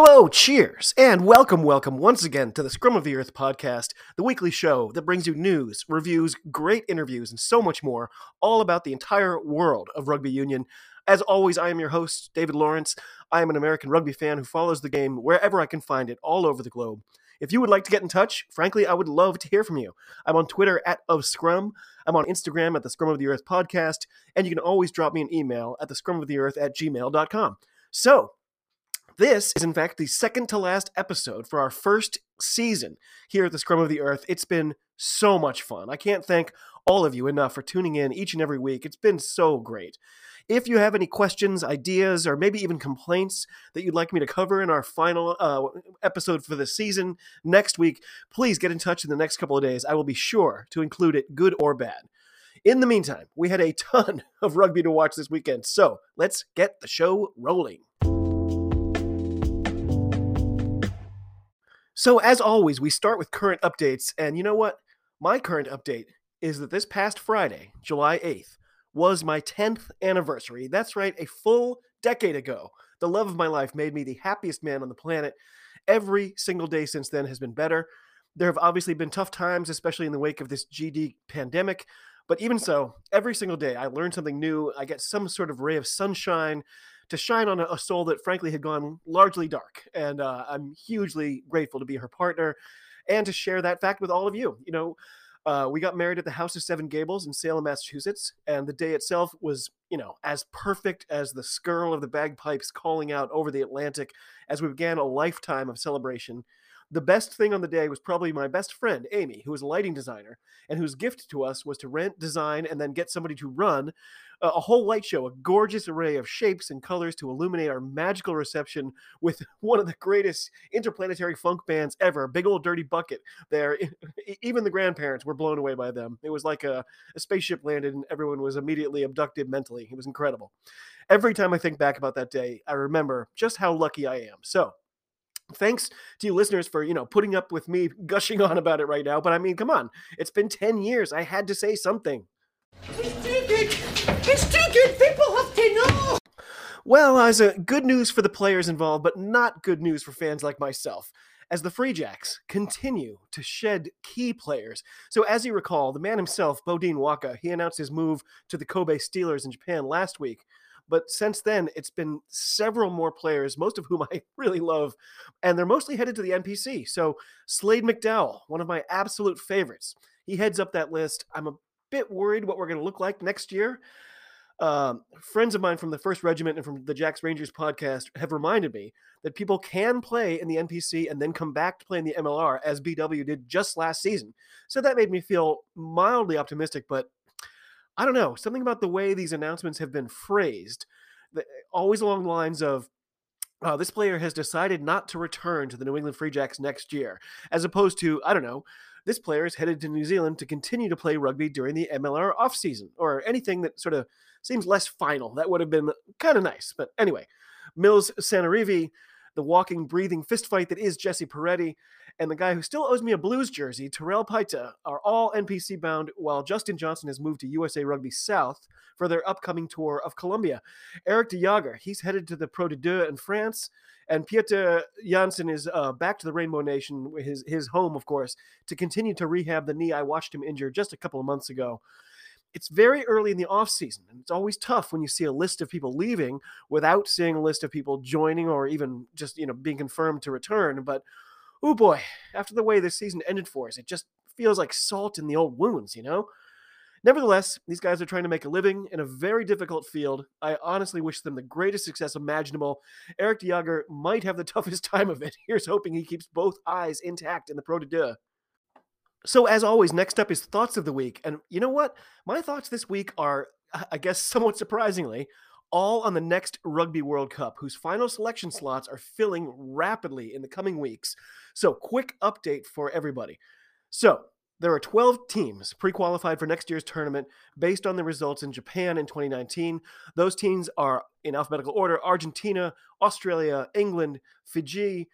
Hello, cheers, and welcome, welcome once again to the Scrum of the Earth podcast, the weekly show that brings you news, reviews, great interviews, and so much more, all about the entire world of rugby union. As always, I am your host, David Lawrence. I am an American rugby fan who follows the game wherever I can find it all over the globe. If you would like to get in touch, frankly, I would love to hear from you. I'm on Twitter at of Scrum. I'm on Instagram at the Scrum of the Earth podcast, and you can always drop me an email at the Scrum of the Earth at gmail.com. So, this is, in fact, the second to last episode for our first season here at the Scrum of the Earth. It's been so much fun. I can't thank all of you enough for tuning in each and every week. It's been so great. If you have any questions, ideas, or maybe even complaints that you'd like me to cover in our final uh, episode for the season next week, please get in touch in the next couple of days. I will be sure to include it, good or bad. In the meantime, we had a ton of rugby to watch this weekend, so let's get the show rolling. So, as always, we start with current updates. And you know what? My current update is that this past Friday, July 8th, was my 10th anniversary. That's right, a full decade ago. The love of my life made me the happiest man on the planet. Every single day since then has been better. There have obviously been tough times, especially in the wake of this GD pandemic. But even so, every single day I learn something new. I get some sort of ray of sunshine to shine on a, soul that frankly had gone largely dark. And uh, I'm hugely grateful to be her partner and to share that fact with all of you. You know, uh, we got married at the House of Seven Gables in Salem, Massachusetts, and the day itself was, you know, as perfect as the skirl of the bagpipes calling out over the Atlantic as we began a lifetime of celebration. The best thing on the day was probably my best friend, Amy, who is a lighting designer, and whose gift to us was to rent, design, and then get somebody to run a, whole light show, a gorgeous array of shapes and colors to illuminate our magical reception with one of the greatest interplanetary funk bands ever, Big Old Dirty Bucket. There, even the grandparents were blown away by them. It was like a, a spaceship landed and everyone was immediately abducted mentally. It was incredible. Every time I think back about that day, I remember just how lucky I am. So, thanks to you listeners for you know putting up with me gushing on about it right now but i mean come on it's been 10 years i had to say something it's too good it's too good people have to know well Isa, good news for the players involved but not good news for fans like myself as the Free Jacks continue to shed key players. So, as you recall, the man himself, Beaudein Waaka, he announced his move to the Kobe Steelers in Japan last week. But since then, it's been several more players, most of whom I really love, and they're mostly headed to the NPC. So Slade McDowell, one of my absolute favorites, he heads up that list. I'm a bit worried what we're going to look like next year. Um, friends of mine from the First Regiment and from the Jacks Rangers podcast have reminded me that people can play in the NPC and then come back to play in the MLR as BW did just last season. So that made me feel mildly optimistic, but I don't know, something about the way these announcements have been phrased, always along the lines of, uh, this player has decided not to return to the New England Free Jacks next year, as opposed to, I don't know, this player is headed to New Zealand to continue to play rugby during the MLR offseason, or anything that sort of seems less final. That would have been kind of nice. But anyway, Mills Sanerivi, the walking, breathing fistfight that is Jesse Parete, and the guy who still owes me a Blues jersey, Terrell Peita, are all NPC bound, while Justin Johnson has moved to USA Rugby South for their upcoming tour of Colombia. Eric de Jager, he's headed to the Pro de Deux in France, and Pieter Janssen is uh, back to the Rainbow Nation, his his home, of course, to continue to rehab the knee I watched him injure just a couple of months ago. It's very early in the off season, and it's always tough when you see a list of people leaving without seeing a list of people joining or even just you know being confirmed to return. But oh boy, after the way this season ended for us, it just feels like salt in the old wounds, you know? Nevertheless, these guys are trying to make a living in a very difficult field. I honestly wish them the greatest success imaginable. Eric de might have the toughest time of it. Here's hoping he keeps both eyes intact in the Pro de Deux. So, as always, next up is thoughts of the week. And you know what? My thoughts this week are, I guess, somewhat surprisingly, all on the next Rugby World Cup, whose final selection slots are filling rapidly in the coming weeks. So, quick update for everybody. So, There are 12 teams pre qualified for next year's tournament based on the results in Japan in 2019. Those teams are in alphabetical order Argentina, Australia, England, Fiji,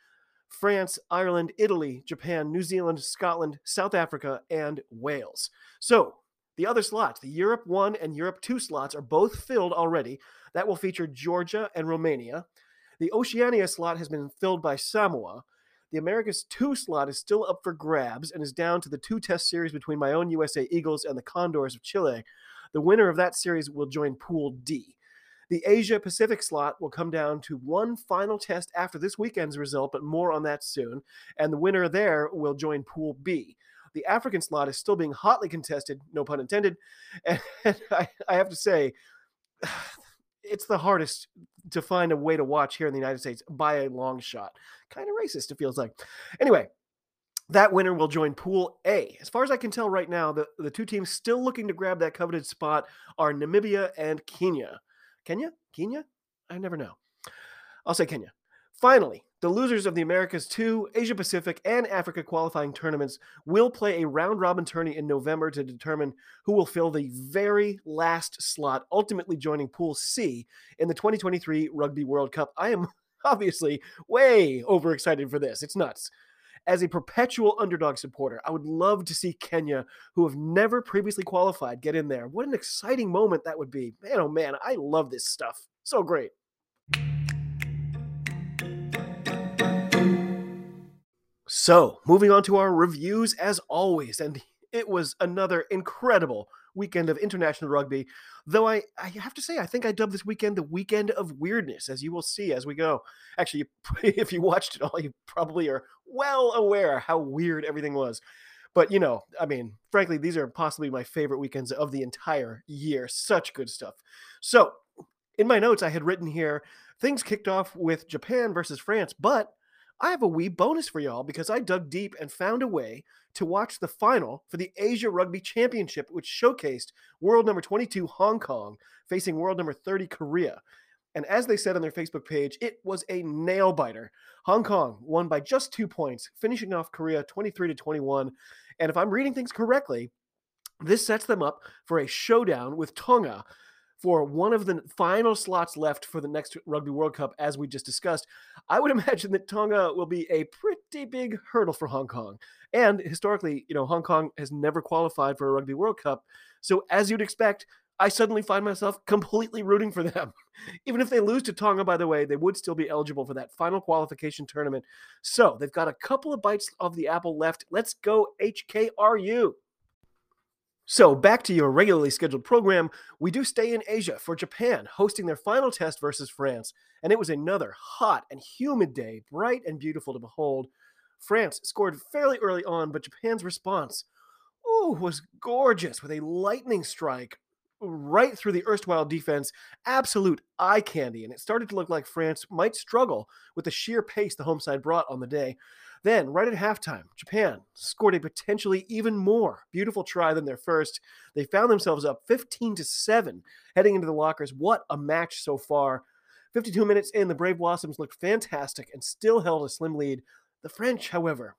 France, Ireland, Italy, Japan, New Zealand, Scotland, South Africa, and Wales. So, the other slots, the Europe 1 and Europe 2 slots, are both filled already. That will feature Georgia and Romania. The Oceania slot has been filled by Samoa. The Americas 2 slot is still up for grabs and is down to the two test series between my own USA Eagles and the Condors of Chile. The winner of that series will join Pool D. The Asia Pacific slot will come down to one final test after this weekend's result, but more on that soon. And the winner there will join Pool B. The African slot is still being hotly contested, no pun intended. And I, I have to say, it's the hardest to find a way to watch here in the United States by a long shot. Kind of racist, it feels like. Anyway, that winner will join Pool A. As far as I can tell right now, the, the two teams still looking to grab that coveted spot are Namibia and Kenya. Kenya? Kenya? I never know. I'll say Kenya. Finally, the losers of the Americas 2, Asia Pacific, and Africa qualifying tournaments will play a round robin tourney in November to determine who will fill the very last slot, ultimately joining Pool C in the 2023 Rugby World Cup. I am obviously way overexcited for this. It's nuts. As a perpetual underdog supporter, I would love to see Kenya, who have never previously qualified, get in there. What an exciting moment that would be. Man, oh man, I love this stuff. So great. So, moving on to our reviews as always, and it was another incredible weekend of international rugby. Though I, I have to say, I think I dubbed this weekend the weekend of weirdness, as you will see as we go. Actually, if you watched it all, you probably are well aware how weird everything was. But you know, I mean, frankly, these are possibly my favorite weekends of the entire year. Such good stuff. So, in my notes, I had written here things kicked off with Japan versus France, but I have a wee bonus for y'all because I dug deep and found a way to watch the final for the Asia Rugby Championship, which showcased world number 22 Hong Kong facing world number 30 Korea. And as they said on their Facebook page, it was a nail biter. Hong Kong won by just two points, finishing off Korea 23 to 21. And if I'm reading things correctly, this sets them up for a showdown with Tonga for one of the final slots left for the next Rugby World Cup, as we just discussed, I would imagine that Tonga will be a pretty big hurdle for Hong Kong. And historically, you know, Hong Kong has never qualified for a Rugby World Cup. So, as you'd expect, I suddenly find myself completely rooting for them. Even if they lose to Tonga, by the way, they would still be eligible for that final qualification tournament. So, they've got a couple of bites of the apple left. Let's go, HKRU. So, back to your regularly scheduled program, we do stay in Asia for Japan hosting their final test versus France, and it was another hot and humid day, bright and beautiful to behold. France scored fairly early on, but Japan's response ooh, was gorgeous with a lightning strike right through the erstwhile defense, absolute eye candy, and it started to look like France might struggle with the sheer pace the home side brought on the day. Then, right at halftime, Japan scored a potentially even more beautiful try than their first. They found themselves up 15 to 7 heading into the lockers. What a match so far. 52 minutes in, the Brave Blossoms looked fantastic and still held a slim lead. The French, however,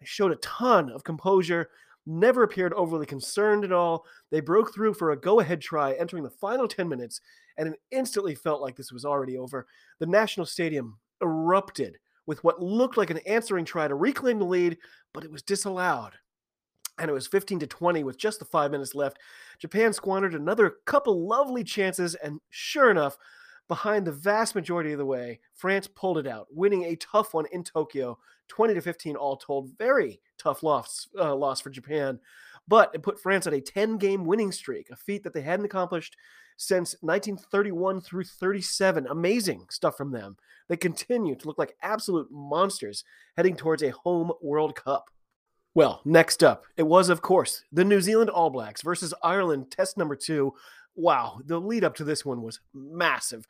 they showed a ton of composure, never appeared overly concerned at all. They broke through for a go ahead try entering the final 10 minutes, and it instantly felt like this was already over. The National Stadium erupted with what looked like an answering try to reclaim the lead, but it was disallowed. And it was 15 to 20 with just the five minutes left. Japan squandered another couple lovely chances, and sure enough, behind the vast majority of the way, France pulled it out, winning a tough one in Tokyo, 20 to 15 all told. Very tough loss, uh, loss for Japan, but it put France on a 10 game winning streak, a feat that they hadn't accomplished since 1931 through 37. Amazing stuff from them. They continue to look like absolute monsters heading towards a home World Cup. Well, next up, it was, of course, the New Zealand All Blacks versus Ireland, test number two. Wow, the lead up to this one was massive.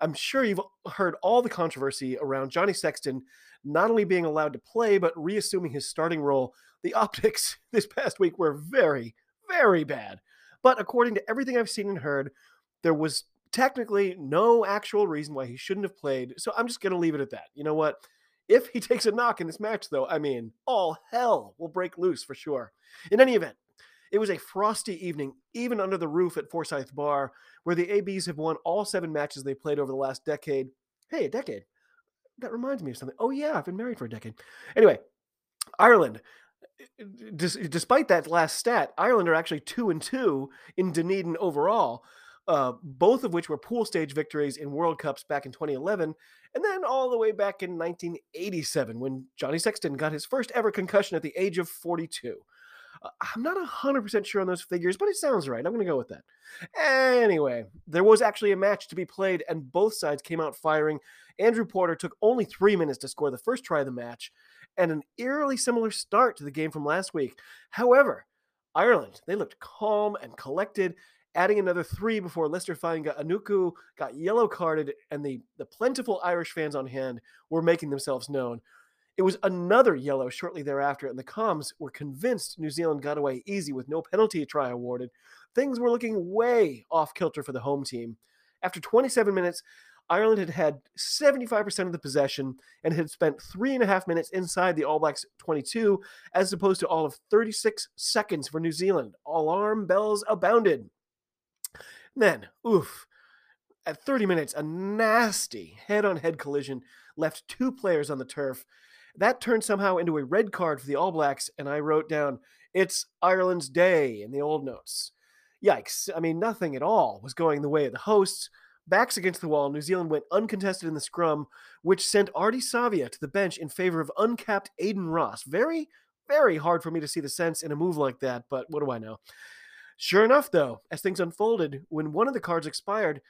I'm sure you've heard all the controversy around Johnny Sexton not only being allowed to play, but reassuming his starting role. The optics this past week were very, very bad. But according to everything I've seen and heard, there was technically no actual reason why he shouldn't have played. So I'm just going to leave it at that. You know what? If he takes a knock in this match, though, I mean, all hell will break loose for sure. In any event, it was a frosty evening, even under the roof at Forsyth Bar, where the ABs have won all seven matches they played over the last decade. Hey, a decade. That reminds me of something. Oh, yeah, I've been married for a decade. Anyway, Ireland. Despite that last stat, Ireland are actually two and two in Dunedin overall, uh, both of which were pool stage victories in World Cups back in 2011, and then all the way back in 1987 when Johnny Sexton got his first ever concussion at the age of 42. Uh, I'm not 100% sure on those figures, but it sounds right. I'm going to go with that. Anyway, there was actually a match to be played, and both sides came out firing. Andrew Porter took only three minutes to score the first try of the match, and an eerily similar start to the game from last week. However, Ireland, they looked calm and collected, adding another three before Lester Leicester Fainga'anuku got yellow carded, and the, the plentiful Irish fans on hand were making themselves known. It was another yellow shortly thereafter, and the comms were convinced New Zealand got away easy with no penalty try awarded. Things were looking way off kilter for the home team. After 27 minutes, Ireland had had 75% of the possession and had spent three and a half minutes inside the All Blacks 22, as opposed to all of 36 seconds for New Zealand. Alarm bells abounded. Then, oof, at 30 minutes, a nasty head on head collision left two players on the turf. That turned somehow into a red card for the All Blacks, and I wrote down, It's Ireland's day in the old notes. Yikes. I mean, nothing at all was going the way of the hosts. Backs against the wall, New Zealand went uncontested in the scrum, which sent Ardie Savea to the bench in favor of uncapped Aidan Ross. Very, very hard for me to see the sense in a move like that, but what do I know? Sure enough, though, as things unfolded, when one of the cards expired,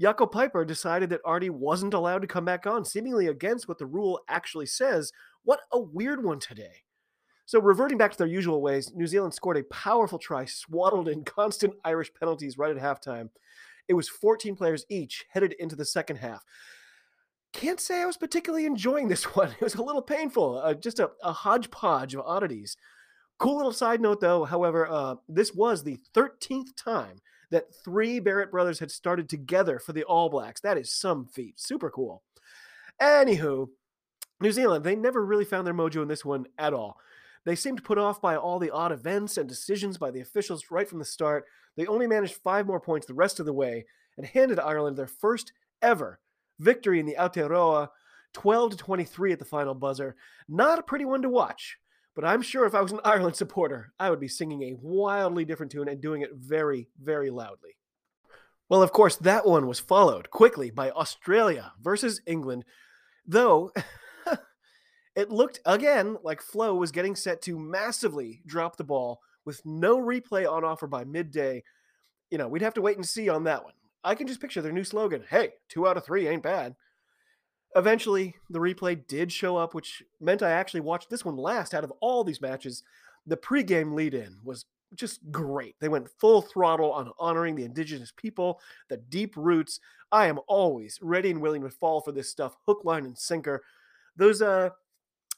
Jaco Peyper decided that Ardie wasn't allowed to come back on, seemingly against what the rule actually says. What a weird one today. So, reverting back to their usual ways, New Zealand scored a powerful try, swaddled in constant Irish penalties right at halftime. It was 14 players each headed into the second half. Can't say I was particularly enjoying this one. It was a little painful, uh, just a, a hodgepodge of oddities. Cool little side note, though. However, uh, this was the 13th time that three Barrett brothers had started together for the All Blacks. That is some feat. Super cool. Anywho, New Zealand, they never really found their mojo in this one at all. They seemed put off by all the odd events and decisions by the officials right from the start. They only managed five more points the rest of the way and handed Ireland their first ever victory in the Aotearoa, 12 to 23 at the final buzzer. Not a pretty one to watch, but I'm sure if I was an Ireland supporter, I would be singing a wildly different tune and doing it very, very loudly. Well, of course, that one was followed quickly by Australia versus England, though it looked again like Flo was getting set to massively drop the ball with no replay on offer by midday. You know, we'd have to wait and see on that one. I can just picture their new slogan hey, two out of three ain't bad. Eventually, the replay did show up, which meant I actually watched this one last out of all these matches. The pregame lead in was just great. They went full throttle on honoring the indigenous people, the deep roots. I am always ready and willing to fall for this stuff, hook, line, and sinker. Those, uh,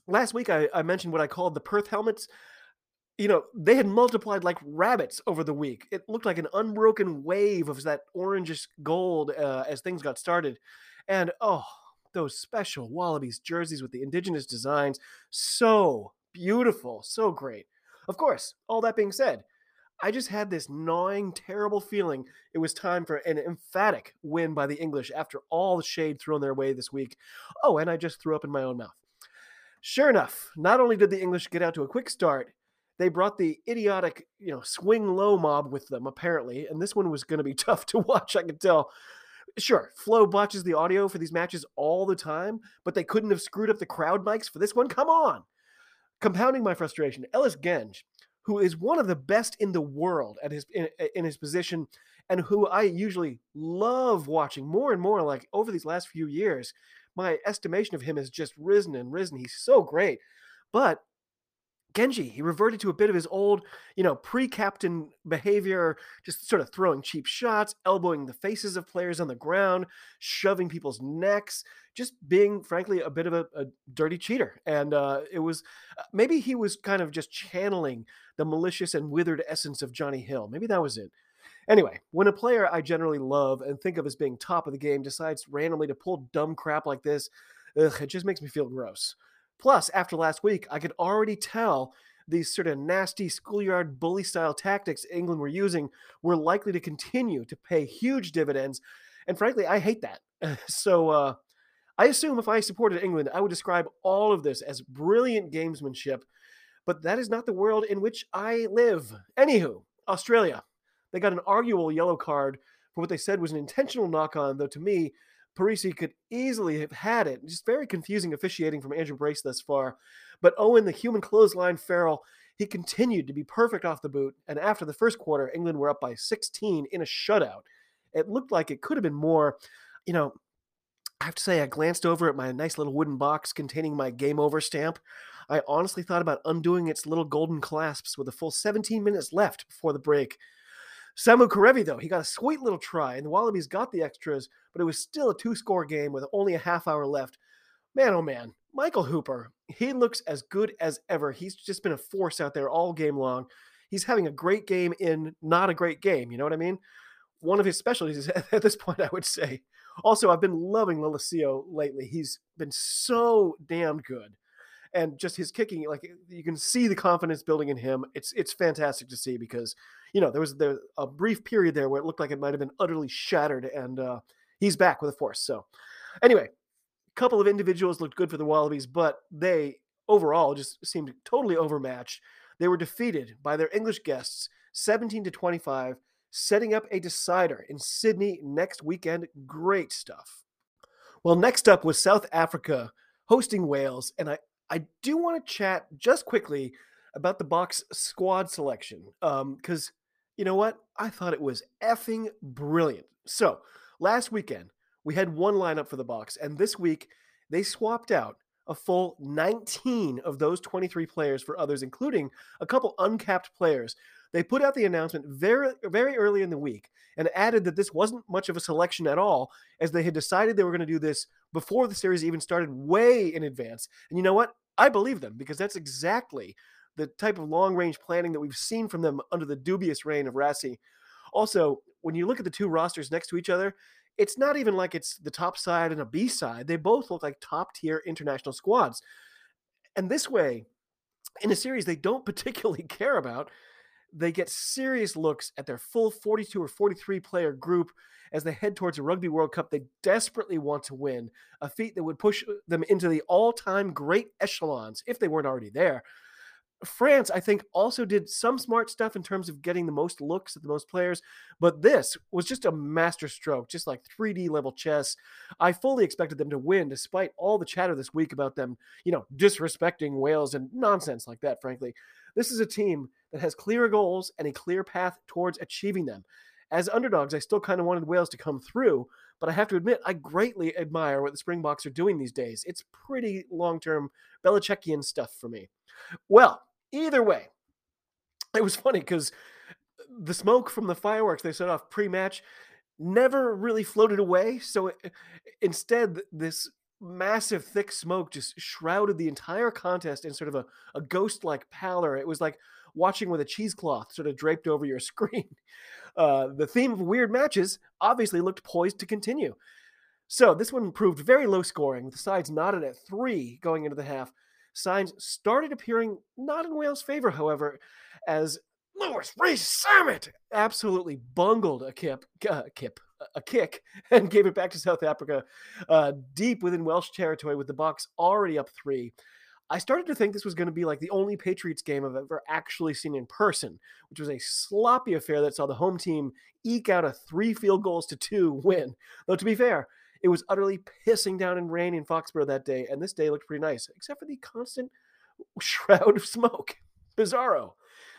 last week I, I mentioned what I called the Perth helmets. You know, they had multiplied like rabbits over the week. It looked like an unbroken wave of that orangish gold uh, as things got started. And oh, those special Wallabies jerseys with the indigenous designs. So beautiful, so great. Of course, all that being said, I just had this gnawing, terrible feeling it was time for an emphatic win by the English after all the shade thrown their way this week. Oh, and I just threw up in my own mouth. Sure enough, not only did the English get out to a quick start, they brought the idiotic, you know, swing low mob with them, apparently, and this one was going to be tough to watch, I could tell sure, Flo botches the audio for these matches all the time, but they couldn't have screwed up the crowd mics for this one. Come on. Compounding my frustration, Ellis Genge, who is one of the best in the world at his in, in his position, and who I usually love watching more and more. Like over these last few years, my estimation of him has just risen and risen. He's so great, but Genji, he reverted to a bit of his old, you know, pre-captain behavior, just sort of throwing cheap shots, elbowing the faces of players on the ground, shoving people's necks, just being, frankly, a bit of a, a dirty cheater. And uh, it was uh, maybe he was kind of just channeling the malicious and withered essence of Johnny Hill. Maybe that was it. Anyway, when a player I generally love and think of as being top of the game decides randomly to pull dumb crap like this, Ugh, it just makes me feel gross. Plus, after last week, I could already tell these sort of nasty schoolyard bully style tactics England were using were likely to continue to pay huge dividends. And frankly, I hate that. so uh, I assume if I supported England, I would describe all of this as brilliant gamesmanship. But that is not the world in which I live. Anywho, Australia. They got an arguable yellow card for what they said was an intentional knock on, though to me, Parisi could easily have had it. Just very confusing officiating from Andrew Brace thus far. But oh, Owen, the human clothesline Farrell, he continued to be perfect off the boot. And after the first quarter, England were up by 16 in a shutout. It looked like it could have been more. You know, I have to say, I glanced over at my nice little wooden box containing my game over stamp. I honestly thought about undoing its little golden clasps with a full 17 minutes left before the break. Samu Kerevi, though, he got a sweet little try, and the Wallabies got the extras, but it was still a two score game with only a half hour left. Man, oh man, Michael Hooper, he looks as good as ever. He's just been a force out there all game long. He's having a great game in not a great game. You know what I mean? One of his specialties at this point, I would say. Also, I've been loving Lolesio lately. He's been so damn good. And just his kicking, like you can see the confidence building in him. It's it's fantastic to see because you know, there was there a brief period there where it looked like it might have been utterly shattered, and uh, he's back with a force. So, anyway, a couple of individuals looked good for the Wallabies, but they overall just seemed totally overmatched. They were defeated by their English guests, 17 to 25, setting up a decider in Sydney next weekend. Great stuff. Well, next up was South Africa hosting Wales, and I I do want to chat just quickly about the Boks squad selection because um, you know what? I thought it was effing brilliant. So last weekend, we had one lineup for the Boks, and this week they swapped out a full 19 of those 23 players for others, including a couple uncapped players. They put out the announcement very, very early in the week and added that this wasn't much of a selection at all, as they had decided they were going to do this before the series even started, way in advance. And you know what? I believe them because that's exactly the type of long range planning that we've seen from them under the dubious reign of Rassie. Also, when you look at the two rosters next to each other, it's not even like it's the top side and a B side. They both look like top tier international squads. And this way, in a series they don't particularly care about, they get serious looks at their full 42 or 43 player group as they head towards a Rugby World Cup they desperately want to win, a feat that would push uh, them into the all time great echelons if they weren't already there. France, I think, also did some smart stuff in terms of getting the most looks at the most players, but this was just a master stroke, just like 3D level chess. I fully expected them to win, despite all the chatter this week about them, you know, disrespecting Wales and nonsense like that, frankly. This is a team that has clear goals and a clear path towards achieving them. As underdogs, I still kind of wanted Wales to come through, but I have to admit, I greatly admire what the Springboks are doing these days. It's pretty long term Belichickian stuff for me. Well, either way, it was funny because the smoke from the fireworks they set off pre match never really floated away. So it, instead, this massive thick smoke just shrouded the entire contest in sort of a, a ghost like pallor. It was like watching with a cheesecloth sort of draped over your screen. Uh, the theme of weird matches obviously looked poised to continue. So this one proved very low scoring, with the sides knotted at three going into the half. Signs started appearing not in Wales' favor, however, as Louis Rees-Zammit absolutely bungled a kip, uh, kip, a kick, and gave it back to South Africa, uh, deep within Welsh territory, with the Boks already up three. I started to think this was going to be like the only Patriots game I've ever actually seen in person, which was a sloppy affair that saw the home team eke out a three field goals to two win. Though to be fair, it was utterly pissing down in rain in Foxborough that day, and this day looked pretty nice, except for the constant shroud of smoke. Bizarro.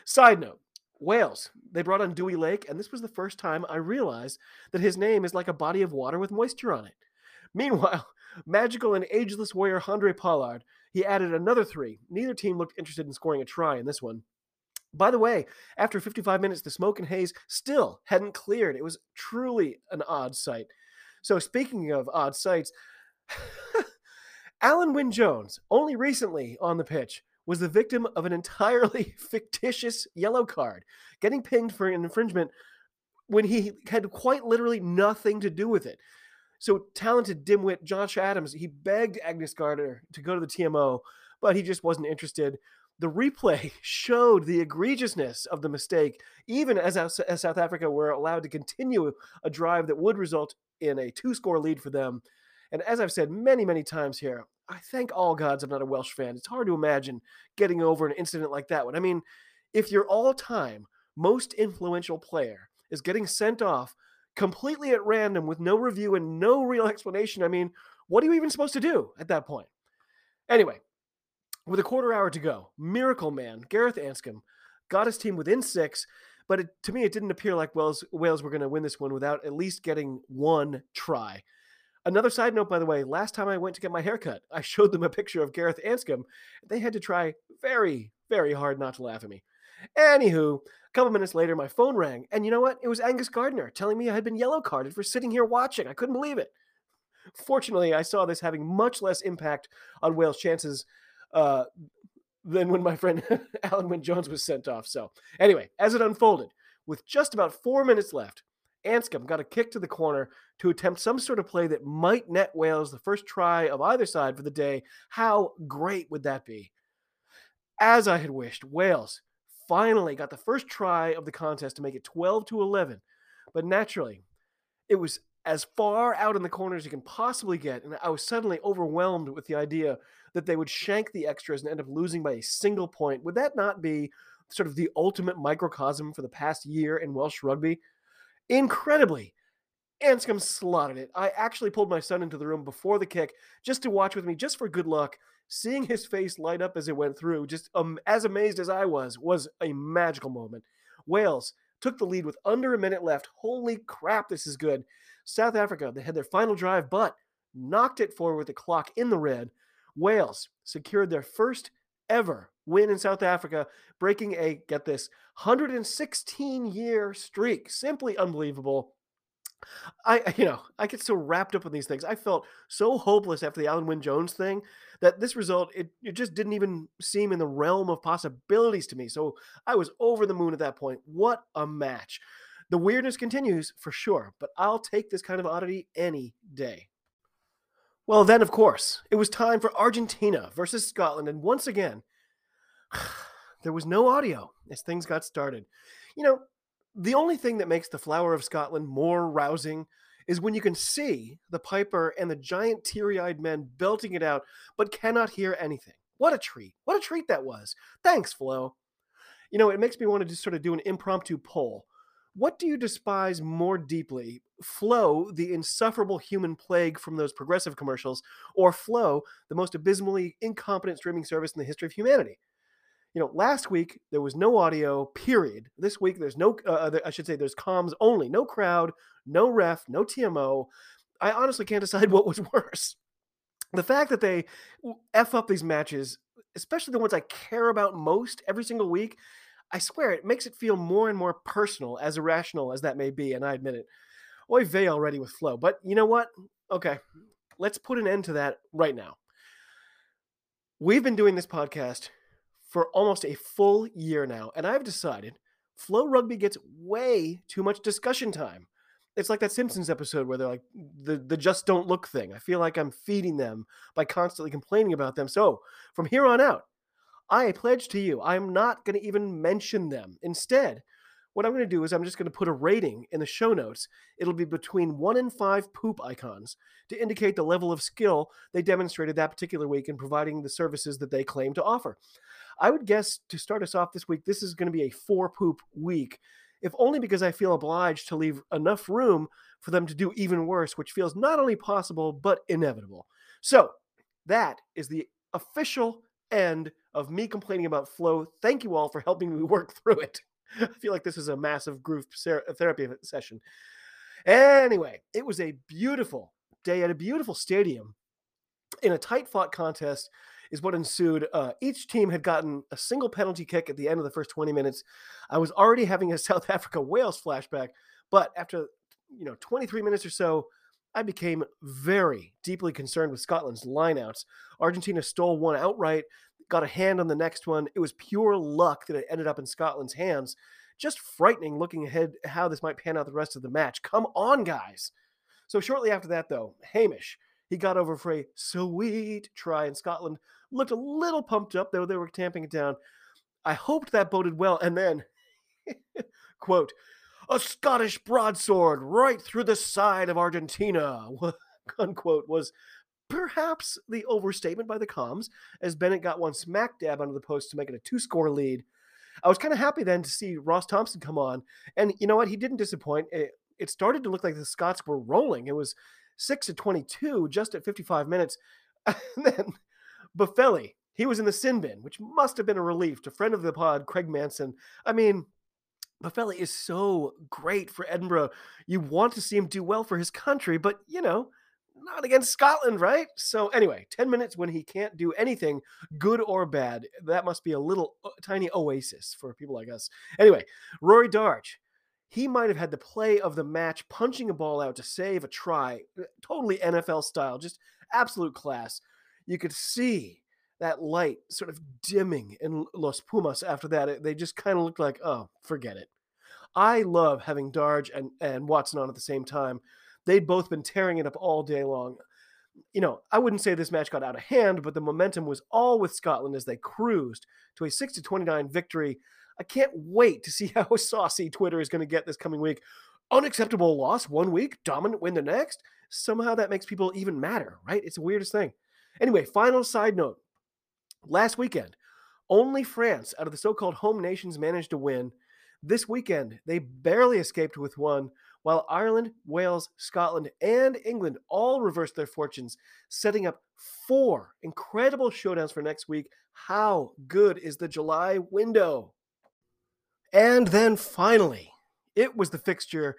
Side note Wales, they brought on Dewi Lake, and this was the first time I realized that his name is like a body of water with moisture on it. Meanwhile, magical and ageless warrior Handré Pollard, he added another three. Neither team looked interested in scoring a try in this one. By the way, after 55 minutes, the smoke and haze still hadn't cleared. It was truly an odd sight. So, speaking of odd sights, Alun Wyn Jones, only recently on the pitch, was the victim of an entirely fictitious yellow card, getting pinged for an infringement when he had quite literally nothing to do with it. So talented dimwit Josh Adams, he begged Angus Gardner to go to the TMO, but he just wasn't interested. The replay showed the egregiousness of the mistake, even as, as South Africa were allowed to continue a drive that would result in a two score lead for them. And as I've said many, many times here, I thank all gods I'm not a Welsh fan. It's hard to imagine getting over an incident like that one. I mean, if your all time most influential player is getting sent off completely at random with no review and no real explanation, I mean, what are you even supposed to do at that point? Anyway, with a quarter hour to go, Miracle Man, Gareth Anscombe, got his team within six, but it, to me, it didn't appear like Wales, Wales were going to win this one without at least getting one try. Another side note, by the way, last time I went to get my haircut, I showed them a picture of Gareth Anscombe. They had to try very, very hard not to laugh at me. Anywho, a couple minutes later, my phone rang, and you know what? It was Angus Gardner telling me I had been yellow carded for sitting here watching. I couldn't believe it. Fortunately, I saw this having much less impact on Wales' chances uh, than when my friend Alun Wyn Jones was sent off. So, anyway, as it unfolded, with just about four minutes left, Anscombe got a kick to the corner to attempt some sort of play that might net Wales the first try of either side for the day. How great would that be? As I had wished, Wales finally got the first try of the contest to make it 12 to 11. But naturally, it was as far out in the corner as you can possibly get, and I was suddenly overwhelmed with the idea that they would shank the extras and end up losing by a single point. Would that not be sort of the ultimate microcosm for the past year in Welsh rugby? Incredibly, Anscombe slotted it. I actually pulled my son into the room before the kick just to watch with me, just for good luck. Seeing his face light up as it went through, just um, as amazed as I was, was a magical moment. Wales took the lead with under a minute left. Holy crap, this is good. South Africa, they had their final drive, but knocked it forward with the clock in the red. Wales secured their first ever win in South Africa, breaking a, get this, 116 year streak. Simply unbelievable. I, you know, I get so wrapped up in these things. I felt so hopeless after the Alun Wyn Jones thing that this result, it, it just didn't even seem in the realm of possibilities to me. So I was over the moon at that point. What a match. The weirdness continues for sure, but I'll take this kind of oddity any day. Well, then, of course, it was time for Argentina versus Scotland, and once again, there was no audio as things got started. You know, the only thing that makes the flower of Scotland more rousing is when you can see the piper and the giant teary eyed men belting it out, but cannot hear anything. What a treat. What a treat that was. Thanks, Flo. You know, it makes me want to just sort of do an impromptu poll. What do you despise more deeply? Flo, the insufferable human plague from those progressive commercials, or Flo, the most abysmally incompetent streaming service in the history of humanity? You know, last week there was no audio, period. This week there's no, uh, I should say, there's comms only, no crowd, no ref, no TMO. I honestly can't decide what was worse. The fact that they F up these matches, especially the ones I care about most every single week, I swear it makes it feel more and more personal, as irrational as that may be, and I admit it. Oy vey already with Flo. But you know what? Okay, let's put an end to that right now. We've been doing this podcast for almost a full year now, and I've decided Flo Rugby gets way too much discussion time. It's like that Simpsons episode where they're like the the just don't look thing. I feel like I'm feeding them by constantly complaining about them. So from here on out, I pledge to you, I'm not going to even mention them. Instead, what I'm going to do is I'm just going to put a rating in the show notes. It'll be between one and five poop icons to indicate the level of skill they demonstrated that particular week in providing the services that they claim to offer. I would guess to start us off this week, this is going to be a four poop week, if only because I feel obliged to leave enough room for them to do even worse, which feels not only possible, but inevitable. So that is the official end of me complaining about Flo. Thank you all for helping me work through it. I feel like this is a massive group therapy session. Anyway, it was a beautiful day at a beautiful stadium in a tight fought contest is what ensued. Uh, each team had gotten a single penalty kick at the end of the first 20 minutes. I was already having a South Africa Wales flashback, but after you know 23 minutes or so, I became very deeply concerned with Scotland's lineouts. Argentina stole one outright, got a hand on the next one. It was pure luck that it ended up in Scotland's hands. Just frightening looking ahead how this might pan out the rest of the match. Come on, guys. So shortly after that, though, Hamish, he got over for a sweet try in Scotland, looked a little pumped up, though they were tamping it down. I hoped that boded well, and then, quote, a Scottish broadsword right through the side of Argentina, unquote, was perhaps the overstatement by the comms, as Bennett got one smack dab under the post to make it a two score lead. I was kind of happy then to see Ross Thompson come on. And you know what? He didn't disappoint. It, it started to look like the Scots were rolling. It was 6 to 22 just at 55 minutes. And then Boffelli, he was in the sin bin, which must have been a relief to friend of the pod, Craig Manson. I mean, Boffelli is so great for Edinburgh. You want to see him do well for his country, but you know, not against Scotland, right? So anyway, 10 minutes when he can't do anything good or bad. That must be a little uh, tiny oasis for people like us. Anyway, Rory Darge, he might have had the play of the match, punching a ball out to save a try, uh, totally NFL style, just absolute class. You could see that light sort of dimming in Los Pumas after that. They just kind of looked like, oh, forget it. I love having Darge and, and Watson on at the same time. They'd both been tearing it up all day long. You know, I wouldn't say this match got out of hand, but the momentum was all with Scotland as they cruised to a 6 to 29 victory. I can't wait to see how saucy Twitter is going to get this coming week. Unacceptable loss one week, dominant win the next. Somehow that makes people even madder, right? It's the weirdest thing. Anyway, final side note. Last weekend, only France out of the so called home nations managed to win. This weekend, they barely escaped with one, while Ireland, Wales, Scotland, and England all reversed their fortunes, setting up four incredible showdowns for next week. How good is the July window? And then finally, it was the fixture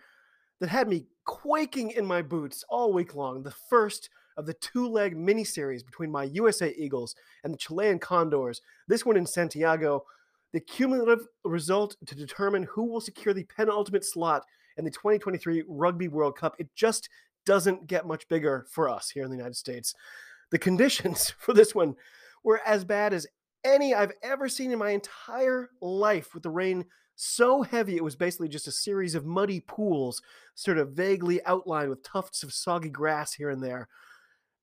that had me quaking in my boots all week long. The first of the two leg mini series between my USA Eagles and the Chilean Condors, this one in Santiago. The cumulative result to determine who will secure the penultimate slot in the 2023 Rugby World Cup. It just doesn't get much bigger for us here in the United States. The conditions for this one were as bad as any I've ever seen in my entire life, with the rain so heavy it was basically just a series of muddy pools, sort of vaguely outlined with tufts of soggy grass here and there.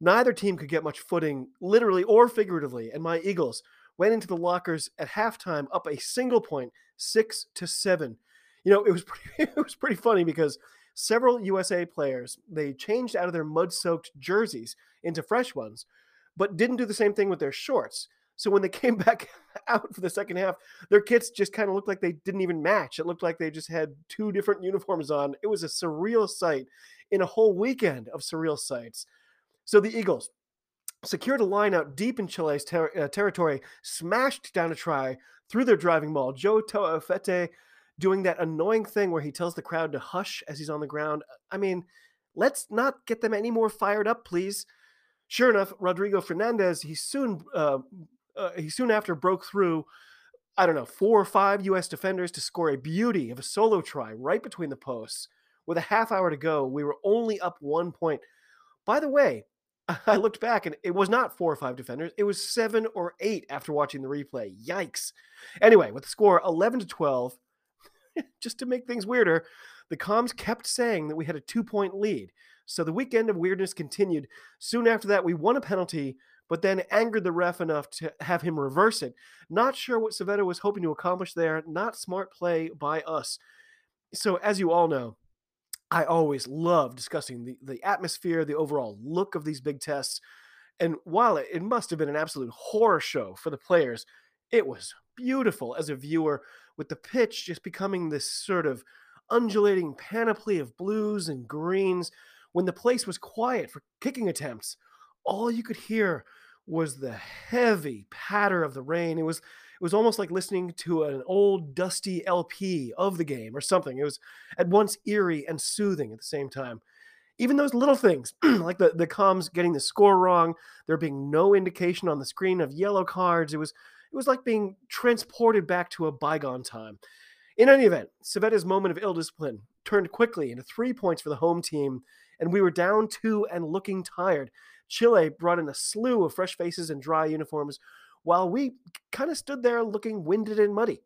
Neither team could get much footing, literally or figuratively, and my Eagles went into the lockers at halftime up a single point, six to seven. You know, it was pretty, it was pretty funny because several USA players they changed out of their mud-soaked jerseys into fresh ones, but didn't do the same thing with their shorts. So when they came back out for the second half, their kits just kind of looked like they didn't even match. It looked like they just had two different uniforms on. It was a surreal sight in a whole weekend of surreal sights. So the Eagles secured a line out deep in Chile's ter- uh, territory, smashed down a try through their driving ball. Joe Taufete'e doing that annoying thing where he tells the crowd to hush as he's on the ground. I mean, let's not get them any more fired up, please. Sure enough, Rodrigo Fernandez, he soon uh, uh, he soon after broke through I don't know, four or five US defenders to score a beauty of a solo try right between the posts. With a half hour to go, we were only up one point. By the way, I looked back and it was not four or five defenders. It was seven or eight after watching the replay. Yikes. Anyway, with the score 11 to 12, just to make things weirder, the comms kept saying that we had a two point lead. So the weekend of weirdness continued. Soon after that, we won a penalty, but then angered the ref enough to have him reverse it. Not sure what Savetta was hoping to accomplish there. Not smart play by us. So, as you all know, I always love discussing the, the atmosphere, the overall look of these big tests. And while it, it must have been an absolute horror show for the players, it was beautiful as a viewer with the pitch just becoming this sort of undulating panoply of blues and greens. When the place was quiet for kicking attempts, all you could hear was the heavy patter of the rain. It was it was almost like listening to an old dusty LP of the game or something. It was at once eerie and soothing at the same time. Even those little things, like the, the comms getting the score wrong, there being no indication on the screen of yellow cards, it was it was like being transported back to a bygone time. In any event, Cvedo's moment of ill discipline turned quickly into three points for the home team, and we were down two and looking tired. Chile brought in a slew of fresh faces and dry uniforms, while we kind of stood there looking winded and muddy.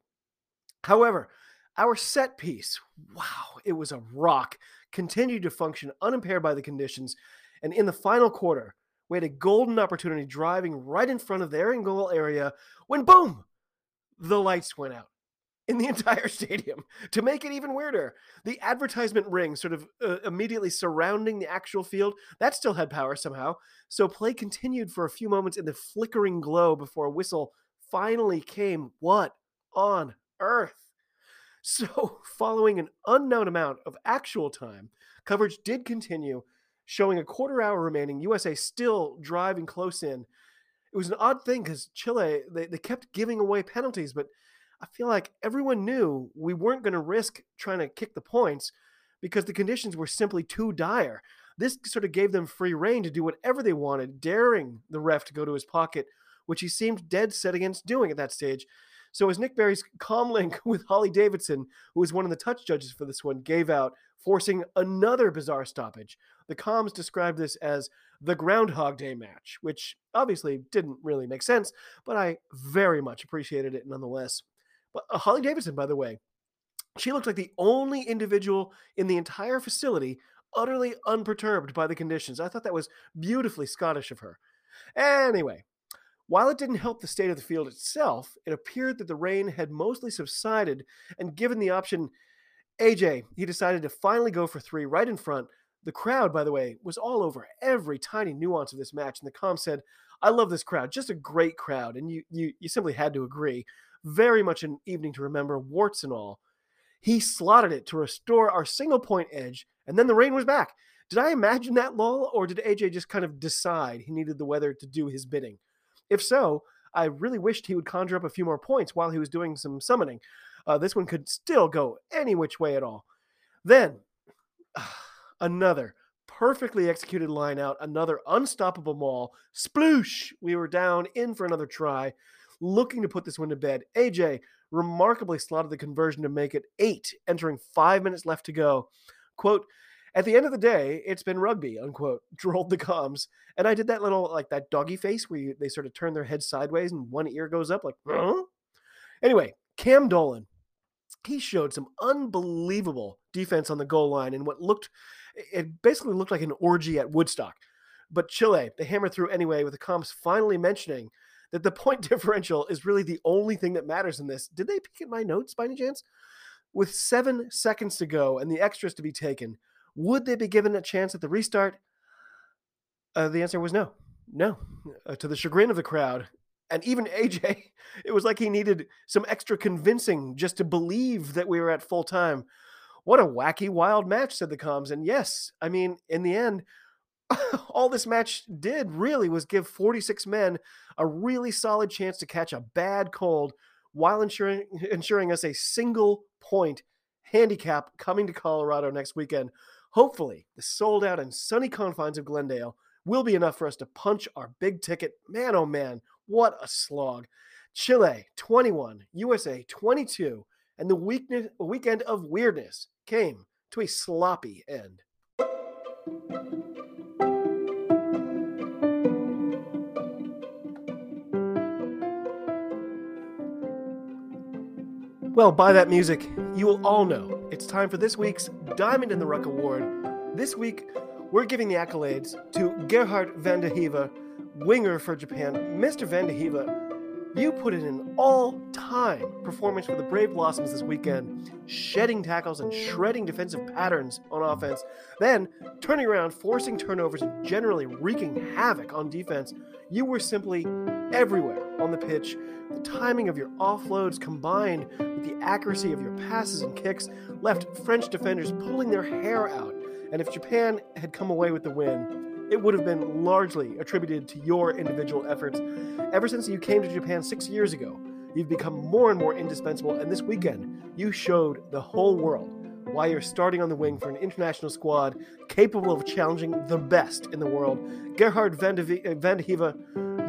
However, our set piece, wow, it was a rock, continued to function unimpaired by the conditions. And in the final quarter, we had a golden opportunity driving right in front of their in goal area when boom, the lights went out in the entire stadium. To make it even weirder, the advertisement ring sort of uh, immediately surrounding the actual field, that still had power somehow. So play continued for a few moments in the flickering glow before a whistle finally came. What on earth? So, following an unknown amount of actual time, coverage did continue, showing a quarter hour remaining, USA still driving close in. It was an odd thing because Chile, they, they kept giving away penalties, but I feel like everyone knew we weren't going to risk trying to kick the points because the conditions were simply too dire. This sort of gave them free reign to do whatever they wanted, daring the ref to go to his pocket, which he seemed dead set against doing at that stage. So as Nick Berry's calm link with Holly Davidson, who was one of the touch judges for this one, gave out, forcing another bizarre stoppage. The comms described this as the Groundhog Day match, which obviously didn't really make sense, but I very much appreciated it nonetheless. But uh, Holly Davidson, by the way, she looked like the only individual in the entire facility utterly unperturbed by the conditions. I thought that was beautifully Scottish of her. Anyway, while it didn't help the state of the field itself, it appeared that the rain had mostly subsided, and given the option, AJ, he decided to finally go for three right in front. The crowd, by the way, was all over every tiny nuance of this match, and the com said, I love this crowd, just a great crowd. And you you you simply had to agree. Very much an evening to remember, warts and all. He slotted it to restore our single point edge, and then the rain was back. Did I imagine that lull, or did AJ just kind of decide he needed the weather to do his bidding? If so, I really wished he would conjure up a few more points while he was doing some summoning. Uh, this one could still go any which way at all. Then, another perfectly executed line out, another unstoppable maul. Sploosh! We were down in for another try, looking to put this one to bed. AJ remarkably slotted the conversion to make it eight, entering five minutes left to go. Quote, at the end of the day, it's been rugby, unquote, drolled the comms. And I did that little, like that doggy face where you, they sort of turn their head sideways and one ear goes up, like, huh? Anyway, Cam Dolan, he showed some unbelievable defense on the goal line and what looked, it basically looked like an orgy at Woodstock. But Chile, they hammered through anyway, with the comms finally mentioning that the point differential is really the only thing that matters in this. Did they peek at my notes by any chance? With seven seconds to go and the extras to be taken, would they be given a chance at the restart? Uh, the answer was no. No. Uh, to the chagrin of the crowd, and even AJ, it was like he needed some extra convincing just to believe that we were at full time. What a wacky, wild match, said the comms. And yes, I mean, in the end, all this match did really was give 46 men a really solid chance to catch a bad cold while ensuring ensuring us a single point handicap coming to Colorado next weekend. Hopefully, the sold out and sunny confines of Glendale will be enough for us to punch our big ticket. Man, oh man, what a slog. Chile 21, USA 22, and the weekness, weekend of weirdness came to a sloppy end. Well, by that music, you will all know it's time for this week's Diamond in the Ruck Award. This week, we're giving the accolades to Gerhard van den Heever, winger for Japan. Mr. van den Heever, you put in an all time performance for the Brave Blossoms this weekend, shedding tackles and shredding defensive patterns on offense, then turning around, forcing turnovers, and generally wreaking havoc on defense. You were simply everywhere on the pitch. The timing of your offloads combined with the accuracy of your passes and kicks left French defenders pulling their hair out. And if Japan had come away with the win, it would have been largely attributed to your individual efforts. Ever since you came to Japan six years ago, you've become more and more indispensable, and this weekend, you showed the whole world why you're starting on the wing for an international squad capable of challenging the best in the world. Gerhard van de, uh, van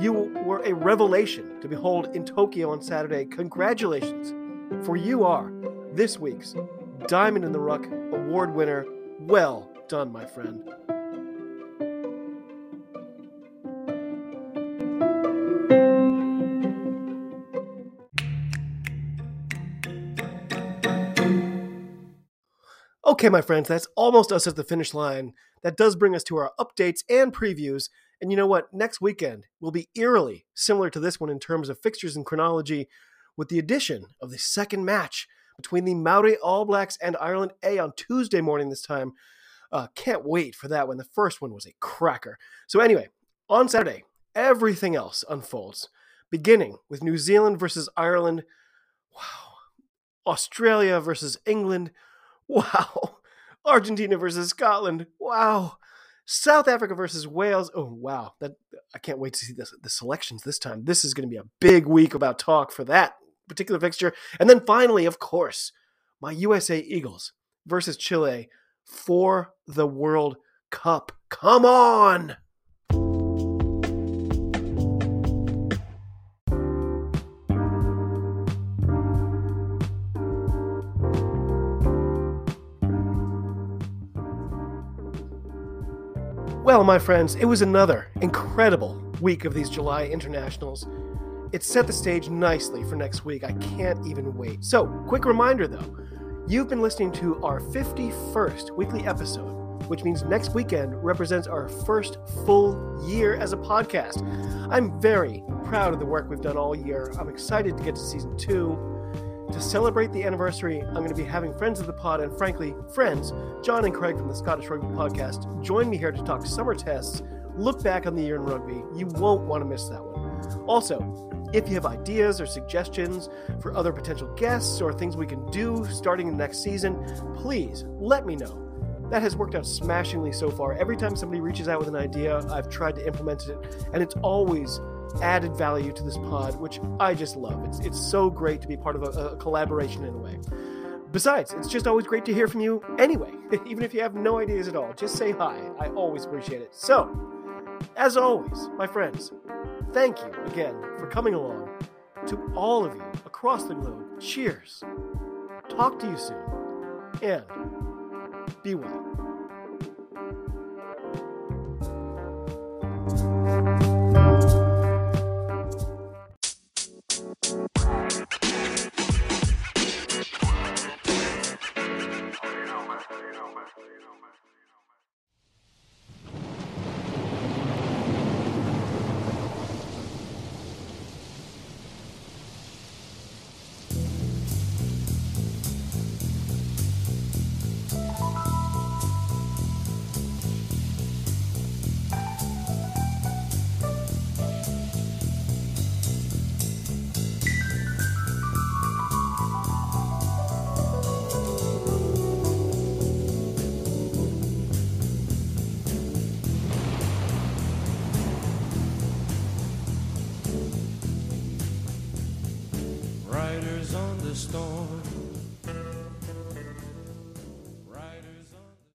you were a revelation to behold in Tokyo on Saturday. Congratulations, for you are this week's Diamond in the Ruck award winner. Well done, my friend. Okay, my friends, that's almost us at the finish line. That does bring us to our updates and previews. And you know what? Next weekend will be eerily similar to this one in terms of fixtures and chronology, with the addition of the second match between the Maori All Blacks and Ireland A on Tuesday morning this time. Uh, can't wait for that one. The first one was a cracker. So, anyway, on Saturday, everything else unfolds, beginning with New Zealand versus Ireland. Wow. Australia versus England. Wow. Argentina versus Scotland. Wow. South Africa versus Wales. Oh wow, that I can't wait to see this, the selections this time. This is going to be a big week about talk for that particular fixture. And then finally, of course, my USA Eagles versus Chile for the World Cup. Come on! Well, my friends, it was another incredible week of these July internationals. It set the stage nicely for next week. I can't even wait. So, quick reminder though you've been listening to our 51st weekly episode, which means next weekend represents our first full year as a podcast. I'm very proud of the work we've done all year. I'm excited to get to season two. To celebrate the anniversary, I'm going to be having friends of the pod and, frankly, friends, John and Craig from the Scottish Rugby Podcast, join me here to talk summer tests, look back on the year in rugby. You won't want to miss that one. Also, if you have ideas or suggestions for other potential guests or things we can do starting the next season, please let me know. That has worked out smashingly so far. Every time somebody reaches out with an idea, I've tried to implement it, and it's always added value to this pod, which I just love. It's, it's so great to be part of a, a collaboration in a way. Besides, it's just always great to hear from you anyway, even if you have no ideas at all. Just say hi. I always appreciate it. So, as always, my friends, thank you again for coming along. To all of you across the globe, cheers. Talk to you soon. And be well.